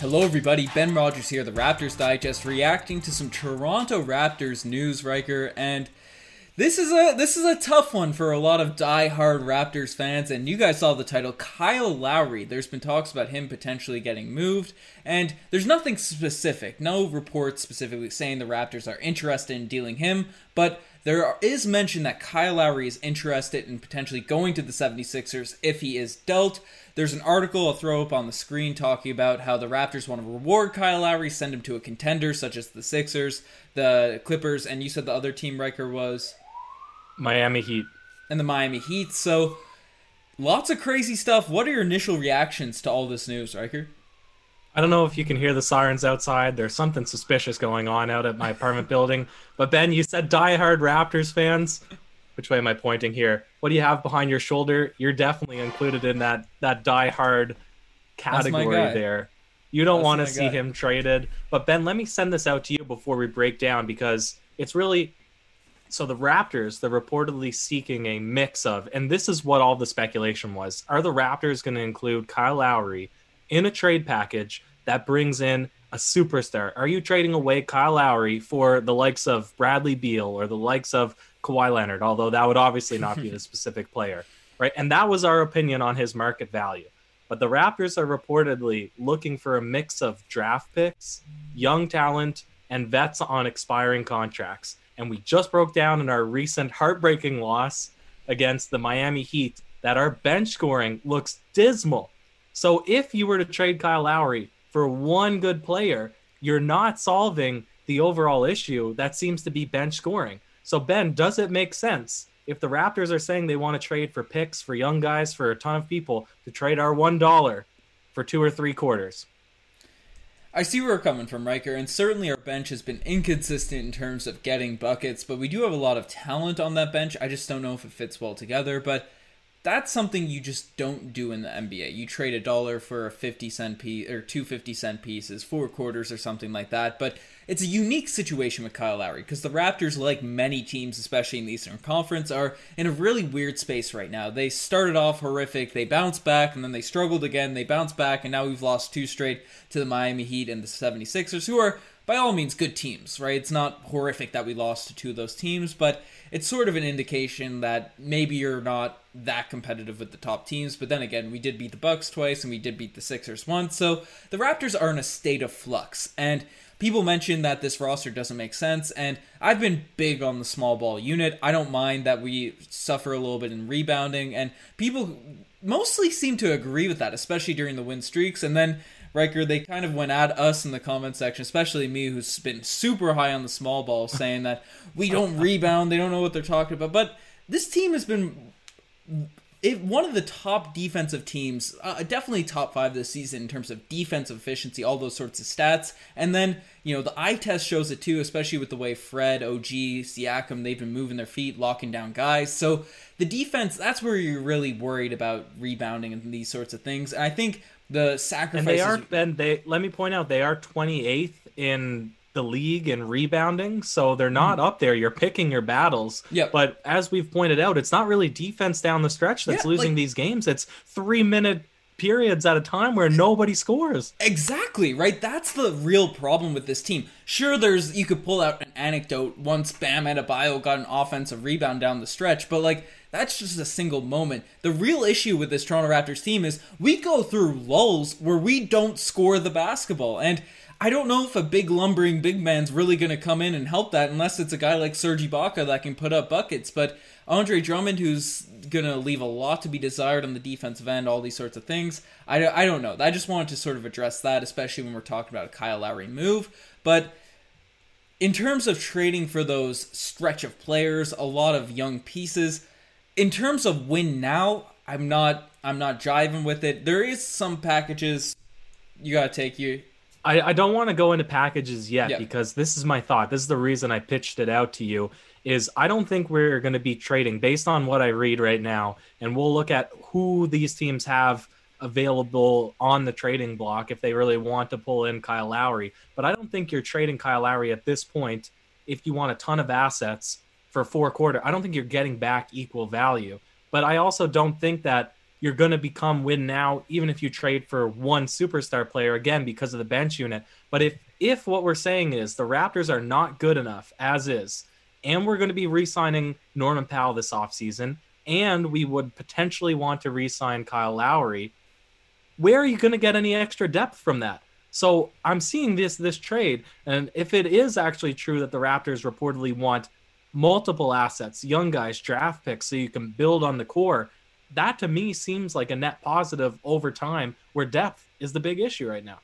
Hello, everybody. Ben Rogers here, the Raptors Digest, reacting to some Toronto Raptors news, Riker, and this is a this is a tough one for a lot of die-hard Raptors fans. And you guys saw the title, Kyle Lowry. There's been talks about him potentially getting moved, and there's nothing specific, no reports specifically saying the Raptors are interested in dealing him, but there is mention that Kyle Lowry is interested in potentially going to the 76ers if he is dealt. There's an article I'll throw up on the screen talking about how the Raptors want to reward Kyle Lowry, send him to a contender such as the Sixers, the Clippers, and you said the other team, Riker, was Miami Heat. And the Miami Heat. So lots of crazy stuff. What are your initial reactions to all this news, Riker? I don't know if you can hear the sirens outside. There's something suspicious going on out at my apartment building. But Ben, you said die-hard Raptors fans. Which way am I pointing here? What do you have behind your shoulder? You're definitely included in that that die-hard category there. You don't want to see guy. him traded. But Ben, let me send this out to you before we break down because it's really so the Raptors, they're reportedly seeking a mix of, and this is what all the speculation was. Are the Raptors going to include Kyle Lowry in a trade package that brings in a superstar? Are you trading away Kyle Lowry for the likes of Bradley Beal or the likes of Kawhi Leonard? Although that would obviously not be the specific player, right? And that was our opinion on his market value. But the Raptors are reportedly looking for a mix of draft picks, young talent, and vets on expiring contracts and we just broke down in our recent heartbreaking loss against the Miami Heat that our bench scoring looks dismal. So if you were to trade Kyle Lowry for one good player, you're not solving the overall issue that seems to be bench scoring. So Ben, does it make sense if the Raptors are saying they want to trade for picks for young guys for a ton of people to trade our one dollar for two or three quarters? I see where we're coming from, Riker, and certainly our bench has been inconsistent in terms of getting buckets, but we do have a lot of talent on that bench. I just don't know if it fits well together, but that's something you just don't do in the NBA. You trade a dollar for a 50 cent piece or two 50 cent pieces, four quarters or something like that. But it's a unique situation with Kyle Lowry because the Raptors, like many teams, especially in the Eastern Conference, are in a really weird space right now. They started off horrific, they bounced back, and then they struggled again, they bounced back, and now we've lost two straight to the Miami Heat and the 76ers, who are by all means good teams, right? It's not horrific that we lost to two of those teams, but it's sort of an indication that maybe you're not that competitive with the top teams. But then again, we did beat the Bucks twice and we did beat the Sixers once, so the Raptors are in a state of flux. And people mention that this roster doesn't make sense, and I've been big on the small ball unit. I don't mind that we suffer a little bit in rebounding, and people mostly seem to agree with that, especially during the win streaks. And then Riker, they kind of went at us in the comment section, especially me, who's been super high on the small ball, saying that we don't rebound, they don't know what they're talking about. But this team has been it, one of the top defensive teams, uh, definitely top five this season in terms of defensive efficiency, all those sorts of stats. And then, you know, the eye test shows it too, especially with the way Fred, OG, Siakam, they've been moving their feet, locking down guys. So the defense, that's where you're really worried about rebounding and these sorts of things. And I think the sacrifices. And they are, and they, let me point out, they are 28th in the league in rebounding, so they're not mm. up there. You're picking your battles. Yeah. But as we've pointed out, it's not really defense down the stretch that's yeah, losing like, these games. It's three minute periods at a time where nobody scores. Exactly, right? That's the real problem with this team. Sure, there's you could pull out an anecdote once Bam Adebayo got an offensive rebound down the stretch, but like that's just a single moment. The real issue with this Toronto Raptors team is we go through lulls where we don't score the basketball. And I don't know if a big lumbering big man's really going to come in and help that unless it's a guy like Serge Ibaka that can put up buckets. But Andre Drummond, who's going to leave a lot to be desired on the defensive end, all these sorts of things. I, I don't know. I just wanted to sort of address that, especially when we're talking about a Kyle Lowry move. But in terms of trading for those stretch of players, a lot of young pieces. In terms of win now, I'm not I'm not jiving with it. There is some packages you gotta take you I, I don't want to go into packages yet yeah. because this is my thought. This is the reason I pitched it out to you. Is I don't think we're going to be trading based on what I read right now, and we'll look at who these teams have available on the trading block if they really want to pull in Kyle Lowry. But I don't think you're trading Kyle Lowry at this point if you want a ton of assets for four quarter. I don't think you're getting back equal value. But I also don't think that you're going to become win now, even if you trade for one superstar player again because of the bench unit. But if if what we're saying is the Raptors are not good enough as is, and we're going to be re-signing Norman Powell this offseason, and we would potentially want to re-sign Kyle Lowry, where are you going to get any extra depth from that? So I'm seeing this this trade, and if it is actually true that the Raptors reportedly want multiple assets, young guys, draft picks, so you can build on the core, that to me seems like a net positive over time, where depth is the big issue right now.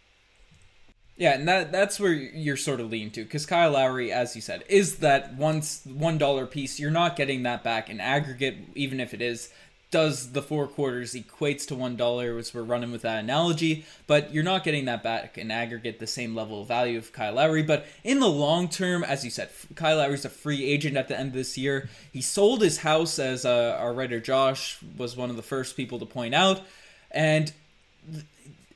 Yeah, and that that's where you're sort of leaning to because Kyle Lowry, as you said, is that once one dollar piece. You're not getting that back in aggregate, even if it is does the four quarters equates to one dollar as we're running with that analogy but you're not getting that back in aggregate the same level of value of Kyle Lowry. But in the long term as you said Kyle Lowry's a free agent at the end of this year. He sold his house as uh, our writer Josh was one of the first people to point out. And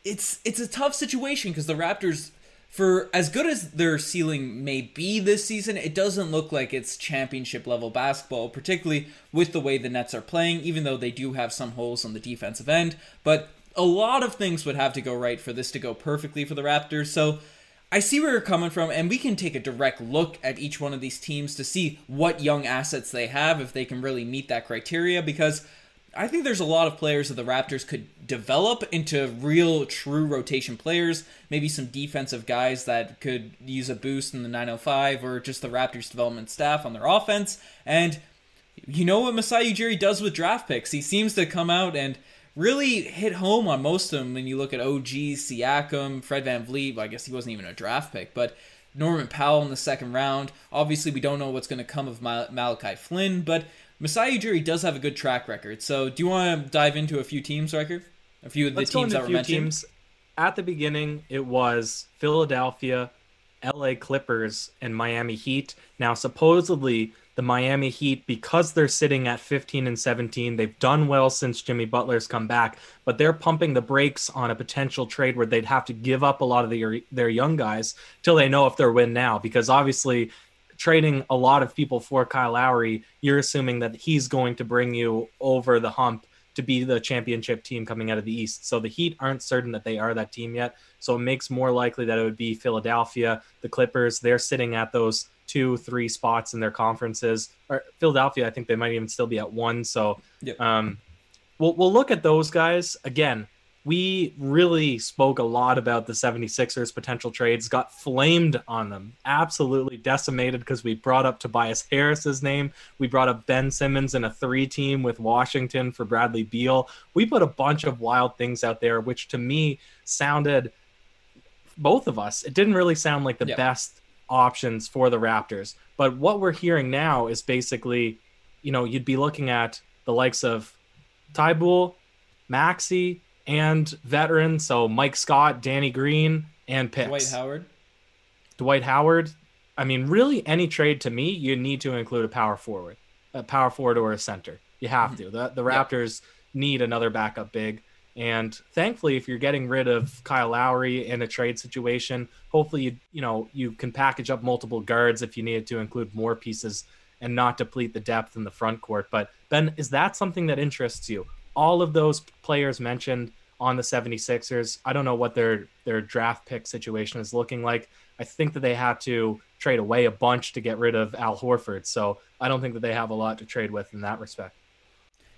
it's it's a tough situation because the Raptors for as good as their ceiling may be this season, it doesn't look like it's championship level basketball, particularly with the way the Nets are playing, even though they do have some holes on the defensive end. But a lot of things would have to go right for this to go perfectly for the Raptors. So I see where you're coming from, and we can take a direct look at each one of these teams to see what young assets they have, if they can really meet that criteria, because I think there's a lot of players that the Raptors could develop into real, true rotation players. Maybe some defensive guys that could use a boost in the 905 or just the Raptors development staff on their offense. And you know what Masai Ujiri does with draft picks? He seems to come out and really hit home on most of them when you look at OG, Siakam, Fred VanVleet. Well, I guess he wasn't even a draft pick, but Norman Powell in the second round. Obviously, we don't know what's going to come of Mal- Malachi Flynn, but Masai Ujiri does have a good track record. So, do you want to dive into a few teams, Riker? A few of the Let's teams that a were few mentioned. Teams. At the beginning, it was Philadelphia, LA Clippers, and Miami Heat. Now, supposedly, the Miami Heat, because they're sitting at 15 and 17, they've done well since Jimmy Butler's come back, but they're pumping the brakes on a potential trade where they'd have to give up a lot of their, their young guys till they know if they're win now. Because obviously, trading a lot of people for Kyle Lowry, you're assuming that he's going to bring you over the hump to be the championship team coming out of the East. So the Heat aren't certain that they are that team yet. So it makes more likely that it would be Philadelphia. The Clippers, they're sitting at those two, three spots in their conferences. Or Philadelphia, I think they might even still be at one. So Yep. um, we'll, we'll look at those guys again we really spoke a lot about the 76ers potential trades, got flamed on them, absolutely decimated because we brought up Tobias Harris's name. We brought up Ben Simmons in a three team with Washington for Bradley Beal. We put a bunch of wild things out there, which to me sounded, both of us, it didn't really sound like the Yeah. best options for the Raptors. But what we're hearing now is basically, you know, you'd be looking at the likes of Thybulle, Maxey, and veteran. So Mike Scott, Danny Green, and picks. Dwight Howard. Dwight Howard. I mean, really, any trade to me, you need to include a power forward, a power forward or a center. You have to. Mm-hmm. The, the Yeah. Raptors need another backup big. And thankfully, if you're getting rid of Kyle Lowry in a trade situation, hopefully you you know you can package up multiple guards if you needed to include more pieces and not deplete the depth in the front court. But Ben, is that something that interests you? All of those players mentioned on the 76ers, I don't know what their their draft pick situation is looking like. I think that they had to trade away a bunch to get rid of Al Horford, so I don't think that they have a lot to trade with in that respect.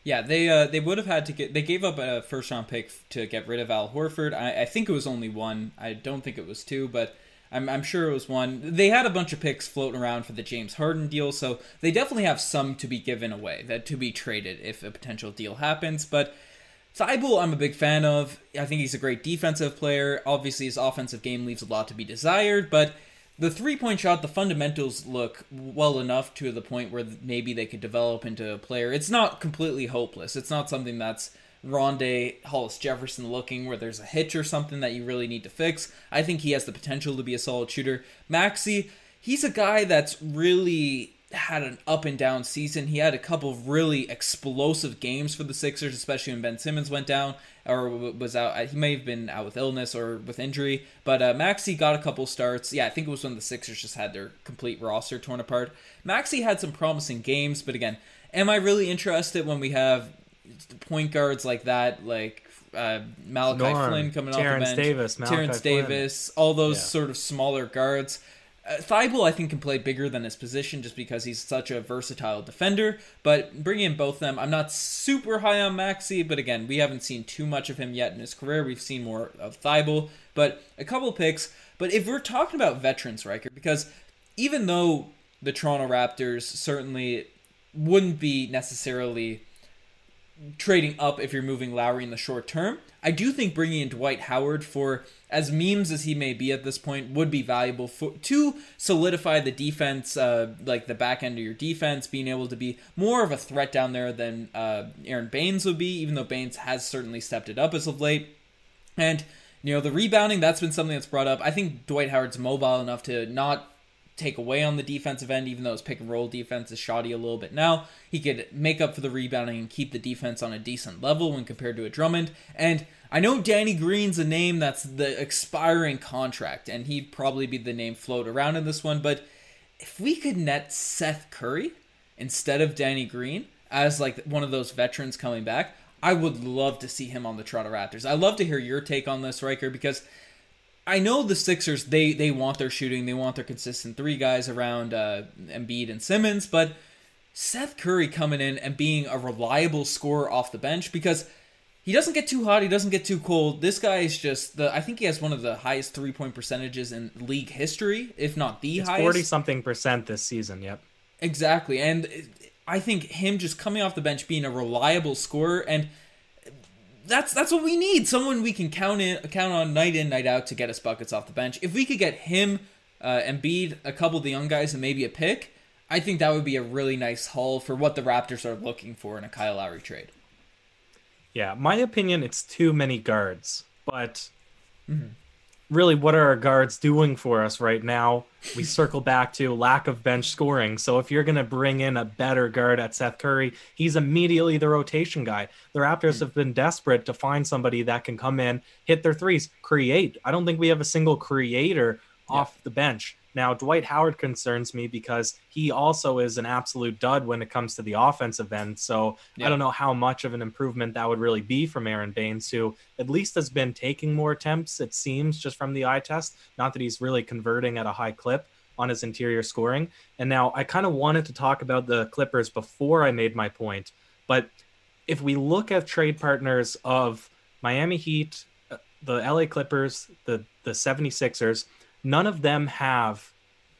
Yeah, they uh, they would have had to get. They gave up a first round pick to get rid of Al Horford. I, I think it was only one. I don't think it was two, but I'm, I'm sure it was one. They had a bunch of picks floating around for the James Harden deal, so they definitely have some to be given away, that to be traded if a potential deal happens. But Thybulle, I'm a big fan of. I think he's a great defensive player. Obviously, his offensive game leaves a lot to be desired, but the three point shot, the fundamentals look well enough to the point where maybe they could develop into a player. It's not completely hopeless. It's not something that's Rondae Hollis Jefferson looking where there's a hitch or something that you really need to fix. I think he has the potential to be a solid shooter. Maxey, he's a guy that's really had an up and down season. He had a couple of really explosive games for the Sixers, especially when Ben Simmons went down or was out. He may have been out with illness or with injury, but uh, Maxey got a couple starts. Yeah, I think it was when the Sixers just had their complete roster torn apart. Maxey had some promising games, but again, am I really interested when we have point guards like that, like uh, Malachi Norm, Flynn coming Terrence off the bench, Davis, Malachi Terrence Flynn. Davis, all those Yeah. sort of smaller guards. Uh, Thybulle, I think, can play bigger than his position just because he's such a versatile defender. But bringing in both them, I'm not super high on Maxey, but again, we haven't seen too much of him yet in his career. We've seen more of Thybulle, but a couple picks. But if we're talking about veterans, Riker, because even though the Toronto Raptors certainly wouldn't be necessarily trading up if you're moving Lowry in the short term. I do think bringing in Dwight Howard for as memes as he may be at this point would be valuable for to solidify the defense, uh, like the back end of your defense, being able to be more of a threat down there than uh, Aron Baynes would be, even though Baynes has certainly stepped it up as of late. And you know the rebounding that's been something that's brought up. I think Dwight Howard's mobile enough to not take away on the defensive end, even though his pick and roll defense is shoddy a little bit now. He could make up for the rebounding and keep the defense on a decent level when compared to a Drummond. And I know Danny Green's a name that's the expiring contract, and he'd probably be the name float around in this one. But if we could net Seth Curry instead of Danny Green as like one of those veterans coming back, I would love to see him on the Toronto Raptors. I'd love to hear your take on this, Riker, because I know the Sixers they they want their shooting, they want their consistent three guys around uh, Embiid and Simmons, but Seth Curry coming in and being a reliable scorer off the bench because he doesn't get too hot, he doesn't get too cold. This guy is just the I think he has one of the highest three point percentages in league history, if not the It's highest. forty something percent this season. Yep. Exactly, and I think him just coming off the bench, being a reliable scorer, and that's that's what we need. Someone we can count in, count on night in, night out to get us buckets off the bench. If we could get him, uh, Embiid, a couple of the young guys, and maybe a pick, I think that would be a really nice haul for what the Raptors are looking for in a Kyle Lowry trade. Yeah, my opinion, it's too many guards. But really, what are our guards doing for us right now? We circle back to lack of bench scoring. So if you're going to bring in a better guard at Seth Curry, he's immediately the rotation guy. The Raptors have been desperate to find somebody that can come in, hit their threes, create. I don't think we have a single creator off the bench. Now, Dwight Howard concerns me because he also is an absolute dud when it comes to the offensive end. So Yeah. I don't know how much of an improvement that would really be from Aron Baynes, who at least has been taking more attempts, it seems, just from the eye test. Not that he's really converting at a high clip on his interior scoring. And now I kind of wanted to talk about the Clippers before I made my point. But if we look at trade partners of Miami Heat, uh, the LA Clippers, the, the 76ers, none of them have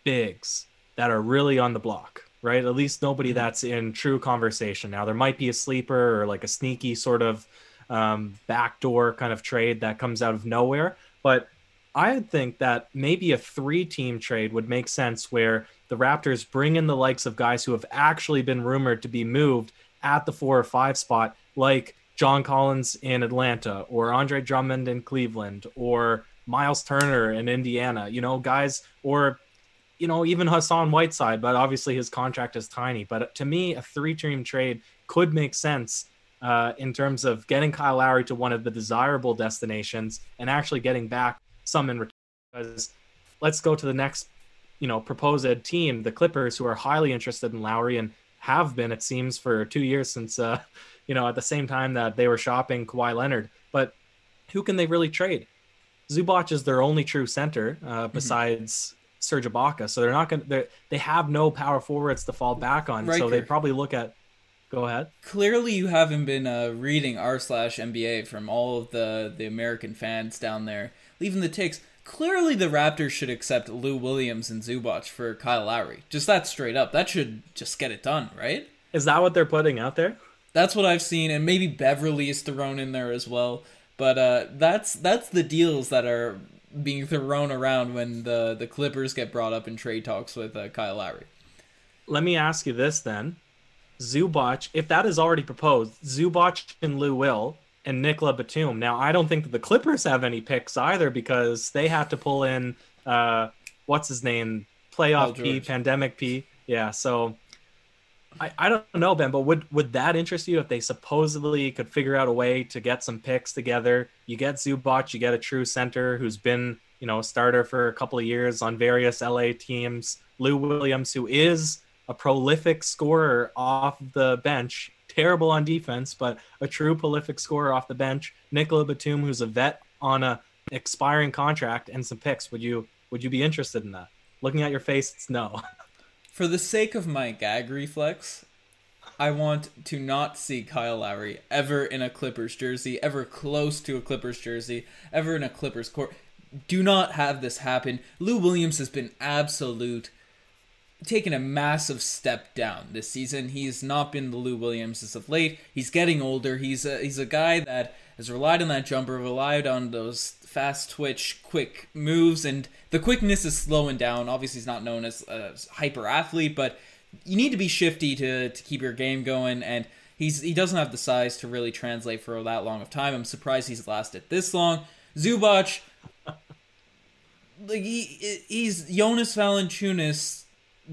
bigs that are really on the block, right? At least nobody that's in true conversation. Now, there might be a sleeper or like a sneaky sort of um, backdoor kind of trade that comes out of nowhere. But I think that maybe a three team trade would make sense where the Raptors bring in the likes of guys who have actually been rumored to be moved at the four or five spot, like John Collins in Atlanta or Andre Drummond in Cleveland or Miles Turner in Indiana, you know, guys, or, you know, even Hassan Whiteside, but obviously his contract is tiny. But to me, a three team trade could make sense uh, in terms of getting Kyle Lowry to one of the desirable destinations and actually getting back some in return. Because let's go to the next, you know, proposed team, the Clippers, who are highly interested in Lowry and have been, it seems, for two years since, uh, you know, at the same time that they were shopping Kawhi Leonard. But who can they really trade? Zubac is their only true center uh, besides Serge Ibaka, so they're not going. to They have no power forwards to fall back on, so they probably look at. Go ahead. Clearly, you haven't been uh, reading r slash NBA from all of the the American fans down there leaving the takes. Clearly, the Raptors should accept Lou Williams and Zubac for Kyle Lowry. Just that straight up. That should just get it done, right? Is that what they're putting out there? That's what I've seen, and maybe Beverley is thrown in there as well. But uh, that's that's the deals that are being thrown around when the the Clippers get brought up in trade talks with uh, Kyle Lowry. Let me ask you this then: Zubac, if that is already proposed, Zubac and Lou Will and Nicolas Batum. Now, I don't think that the Clippers have any picks either because they have to pull in uh, what's his name, playoff P, pandemic P. Yeah, so I, I don't know, Ben, but would would that interest you if they supposedly could figure out a way to get some picks together? You get Zubac, you get a true center who's been, you know, a starter for a couple of years on various LA teams. Lou Williams, who is a prolific scorer off the bench, terrible on defense, but a true prolific scorer off the bench. Nicolas Batum, who's a vet on a expiring contract, and some picks. Would you would you be interested in that? Looking at your face, it's no. For the sake of my gag reflex, I want to not see Kyle Lowry ever in a Clippers jersey, ever close to a Clippers jersey, ever in a Clippers court. Do not have this happen. Lou Williams has been absolute taken a massive step down this season. He's not been the Lou Williams as of late. He's getting older. He's a, he's a guy that has relied on that jumper, relied on those fast twitch, quick moves, and the quickness is slowing down. Obviously, he's not known as a hyper athlete, but you need to be shifty to, to keep your game going, and he's he doesn't have the size to really translate for that long of time. I'm surprised he's lasted this long. Zubac, like he, he's Jonas Valanciunas,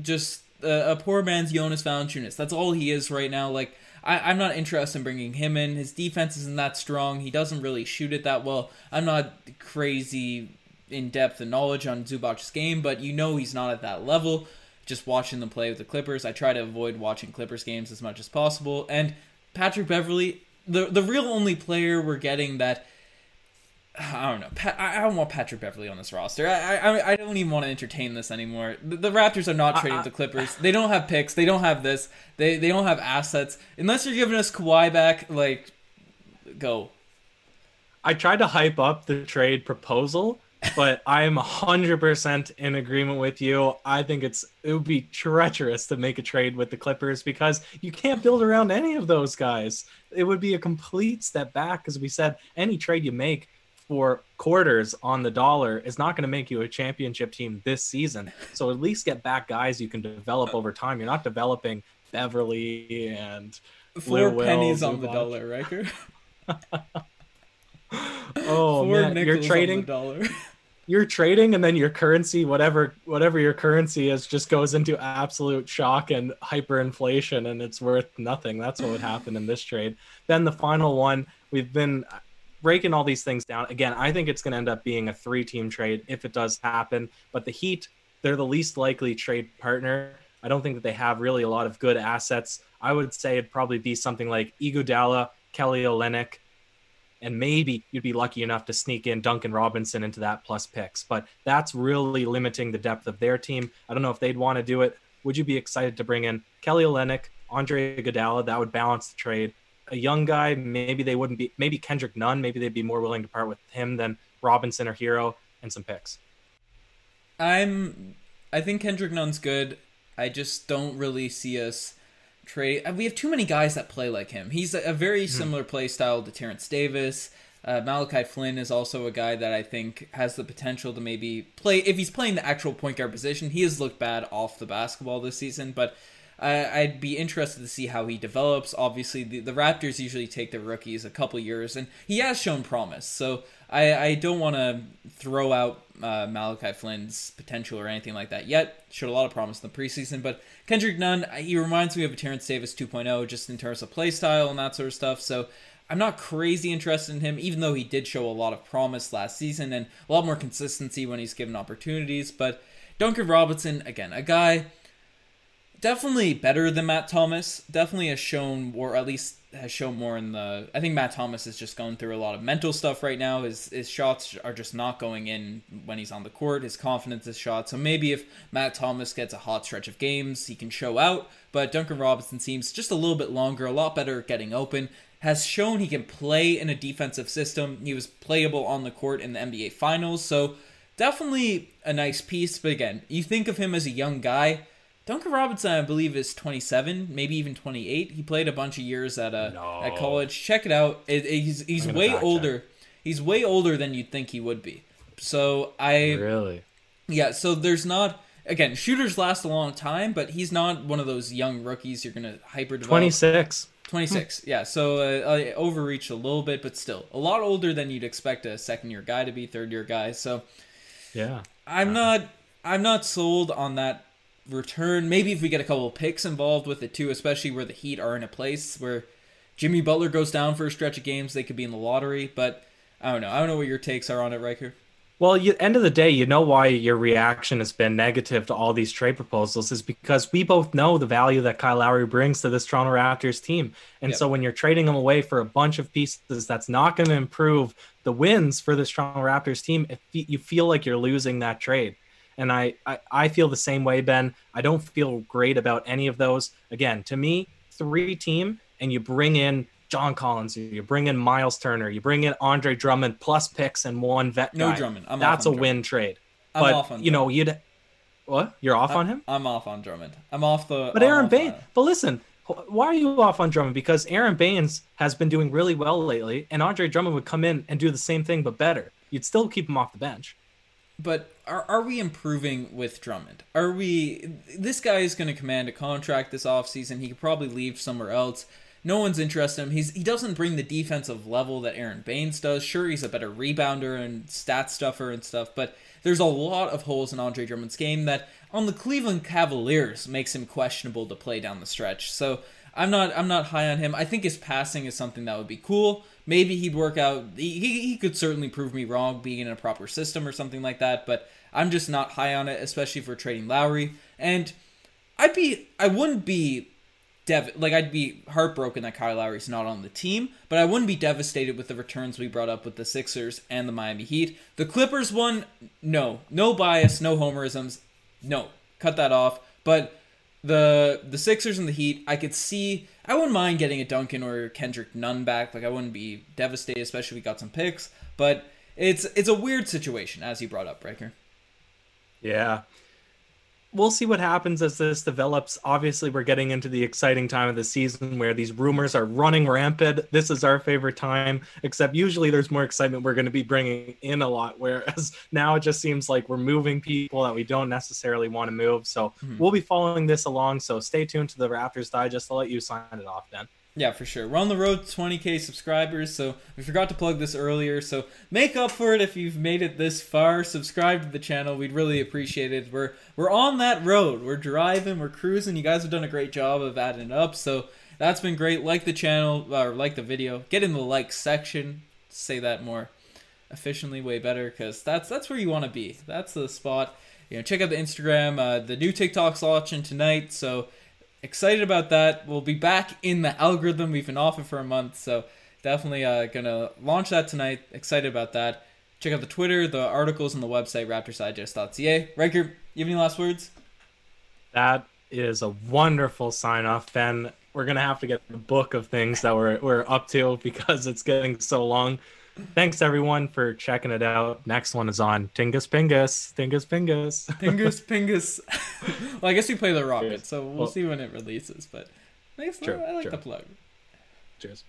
just a, a poor man's Jonas Valanciunas. That's all he is right now. Like I, I'm not interested in bringing him in. His defense isn't that strong. He doesn't really shoot it that well. I'm not crazy in depth and knowledge on Zubac's game, but you know he's not at that level. Just watching them play with the Clippers, I try to avoid watching Clippers games as much as possible. And Patrick Beverley, the the real only player we're getting that I don't know. Pat, I don't want Patrick Beverley on this roster. I, I I don't even want to entertain this anymore. The, the Raptors are not trading uh, the Clippers. They don't have picks. They don't have this. They they don't have assets. Unless you're giving us Kawhi back, like, go. I tried to hype up the trade proposal, but I am hundred percent in agreement with you. I think it's it would be treacherous to make a trade with the Clippers because you can't build around any of those guys. It would be a complete step back, as we said. Any trade you make for quarters on the dollar is not going to make you a championship team this season. So at least get back guys you can develop over time. You're not developing Beverley and four pennies Will, on the dollar, Riker. oh four man, you're trading dollar. you're trading and then your currency whatever whatever your currency is just goes into absolute shock and hyperinflation and it's worth nothing that's what would happen in this trade then the final one we've been breaking all these things down again i think it's going to end up being a three team trade if it does happen but the heat they're the least likely trade partner. I don't think that they have really a lot of good assets. I would say it'd probably be something like Iguodala, kelly olynyk and maybe you'd be lucky enough to sneak in duncan robinson into that plus picks but that's really limiting the depth of their team. I don't know if they'd want to do it. Would you be excited to bring in kelly olynyk andre Iguodala? that would balance the trade a young guy, maybe they wouldn't be. Maybe Kendrick Nunn, maybe they'd be more willing to part with him than Robinson or Herro and some picks. I'm. I think Kendrick Nunn's good. I just don't really see us trade. Uh, we have too many guys that play like him. He's a, very hmm. similar play style to Terrence Davis. Uh, Malachi Flynn is also a guy that I think has the potential to maybe play. If he's playing the actual point guard position, he has looked bad off the basketball this season, but I, would be interested to see how he develops. Obviously, the, the Raptors usually take their rookies a couple years, and he has shown promise. So I, I don't want to throw out uh, Malachi Flynn's potential or anything like that yet. Showed a lot of promise in the preseason, but Kendrick Nunn, he reminds me of a Terrence Davis 2.0 just in terms of play style and that sort of stuff. So I'm not crazy interested in him, even though he did show a lot of promise last season and a lot more consistency when he's given opportunities. But Duncan Robinson, again, a guy definitely better than Matt Thomas. Definitely has shown, or at least has shown more in the. I think Matt Thomas is just going through a lot of mental stuff right now. His his shots are just not going in when he's on the court. His confidence is shot. So maybe if Matt Thomas gets a hot stretch of games, he can show out. But Duncan Robinson seems just a little bit longer, a lot better at getting open. Has shown he can play in a defensive system. He was playable on the court in the NBA Finals. So definitely a nice piece. But again, you think of him as a young guy Duncan Robinson, I believe, is 27, maybe even 28. He played a bunch of years at a no. at college. Check it out. It, it, he's he's way older. Check. He's way older than you'd think he would be. So I really, yeah. So there's not again shooters last a long time, but he's not one of those young rookies you're gonna hyper develop. 26. 26, yeah. So uh, I overreached a little bit, but still a lot older than you'd expect a second year guy to be, third year guy. So yeah, I'm not I'm not sold on that return. Maybe if we get a couple of picks involved with it too, especially where the Heat are in a place where Jimmy Butler goes down for a stretch of games, they could be in the lottery. But I don't know. I don't know what your takes are on it, Riker. Well, you, end of the day, you know why your reaction has been negative to all these trade proposals is because we both know the value that Kyle Lowry brings to this Toronto Raptors team. And Yep. so when you're trading him away for a bunch of pieces, that's not going to improve the wins for this Toronto Raptors team. If you feel like you're losing that trade. And I, I, I feel the same way, Ben. I don't feel great about any of those. Again, to me, three team, and you bring in John Collins, you bring in Miles Turner, you bring in Andre Drummond plus picks and one vet No guy. Drummond. I'm off That's a on win trade. I'm but off on you know, you'd what? You're off on him? I'm off on Drummond. I'm off the. But I'm Aron Baynes, but listen, why are you off on Drummond? Because Aron Baynes has been doing really well lately, and Andre Drummond would come in and do the same thing but better. You'd still keep him off the bench. But are are we improving with Drummond? Are we? This guy is going to command a contract this offseason. He could probably leave somewhere else. No one's interested in him. He's he doesn't bring the defensive level that Aron Baynes does. Sure, he's a better rebounder and stat stuffer and stuff, but there's a lot of holes in Andre Drummond's game that on the Cleveland Cavaliers makes him questionable to play down the stretch. So I'm not I'm not high on him. I think his passing is something that would be cool. Maybe he'd work out. He, he, could certainly prove me wrong being in a proper system or something like that. But I'm just not high on it, especially for trading Lowry. And I'd be I wouldn't be dev like I'd be heartbroken that Kyle Lowry's not on the team, but I wouldn't be devastated with the returns we brought up with the Sixers and the Miami Heat. The Clippers one, no, no bias, no homerisms, no, cut that off. But the the Sixers and the Heat, I could see. I wouldn't mind getting a Duncan or Kendrick Nunn back. Like I wouldn't be devastated, especially if we got some picks. But it's it's a weird situation, as you brought up, Breaker. Yeah. We'll see what happens as this develops. Obviously, we're getting into the exciting time of the season where these rumors are running rampant. This is our favorite time, except usually there's more excitement we're going to be bringing in a lot, whereas now it just seems like we're moving people that we don't necessarily want to move. So hmm. we'll be following this along. So stay tuned to the Raptors Digest. I'll let you sign it off, Ben. Yeah, for sure. We're on the road to 20k subscribers, so we forgot to plug this earlier. So make up for it if you've made it this far. Subscribe to the channel. We'd really appreciate it. We're we're on that road. We're driving. We're cruising. You guys have done a great job of adding up. So that's been great. Like the channel or like the video. Get in the like section. Say that more efficiently, way better, because that's that's where you want to be. That's the spot. You know, check out the Instagram. Uh, the new TikTok's launching tonight, so excited about that. We'll be back in the algorithm. We've been off it for a month, so definitely uh, gonna launch that tonight. Excited about that. Check out the Twitter, the articles, and the website raptorsdigest.ca. Riker, you have any last words? That is a wonderful sign off, Ben. We're gonna have to get the book of things that we're we're up to because it's getting so long. Thanks everyone for checking it out. Next one is on Tingus Pingus. Tingus Pingus. Pingus, pingus. well, I guess we play the Rocket, so we'll Well- see when it releases. But thanks. True, I like true. the plug. Cheers.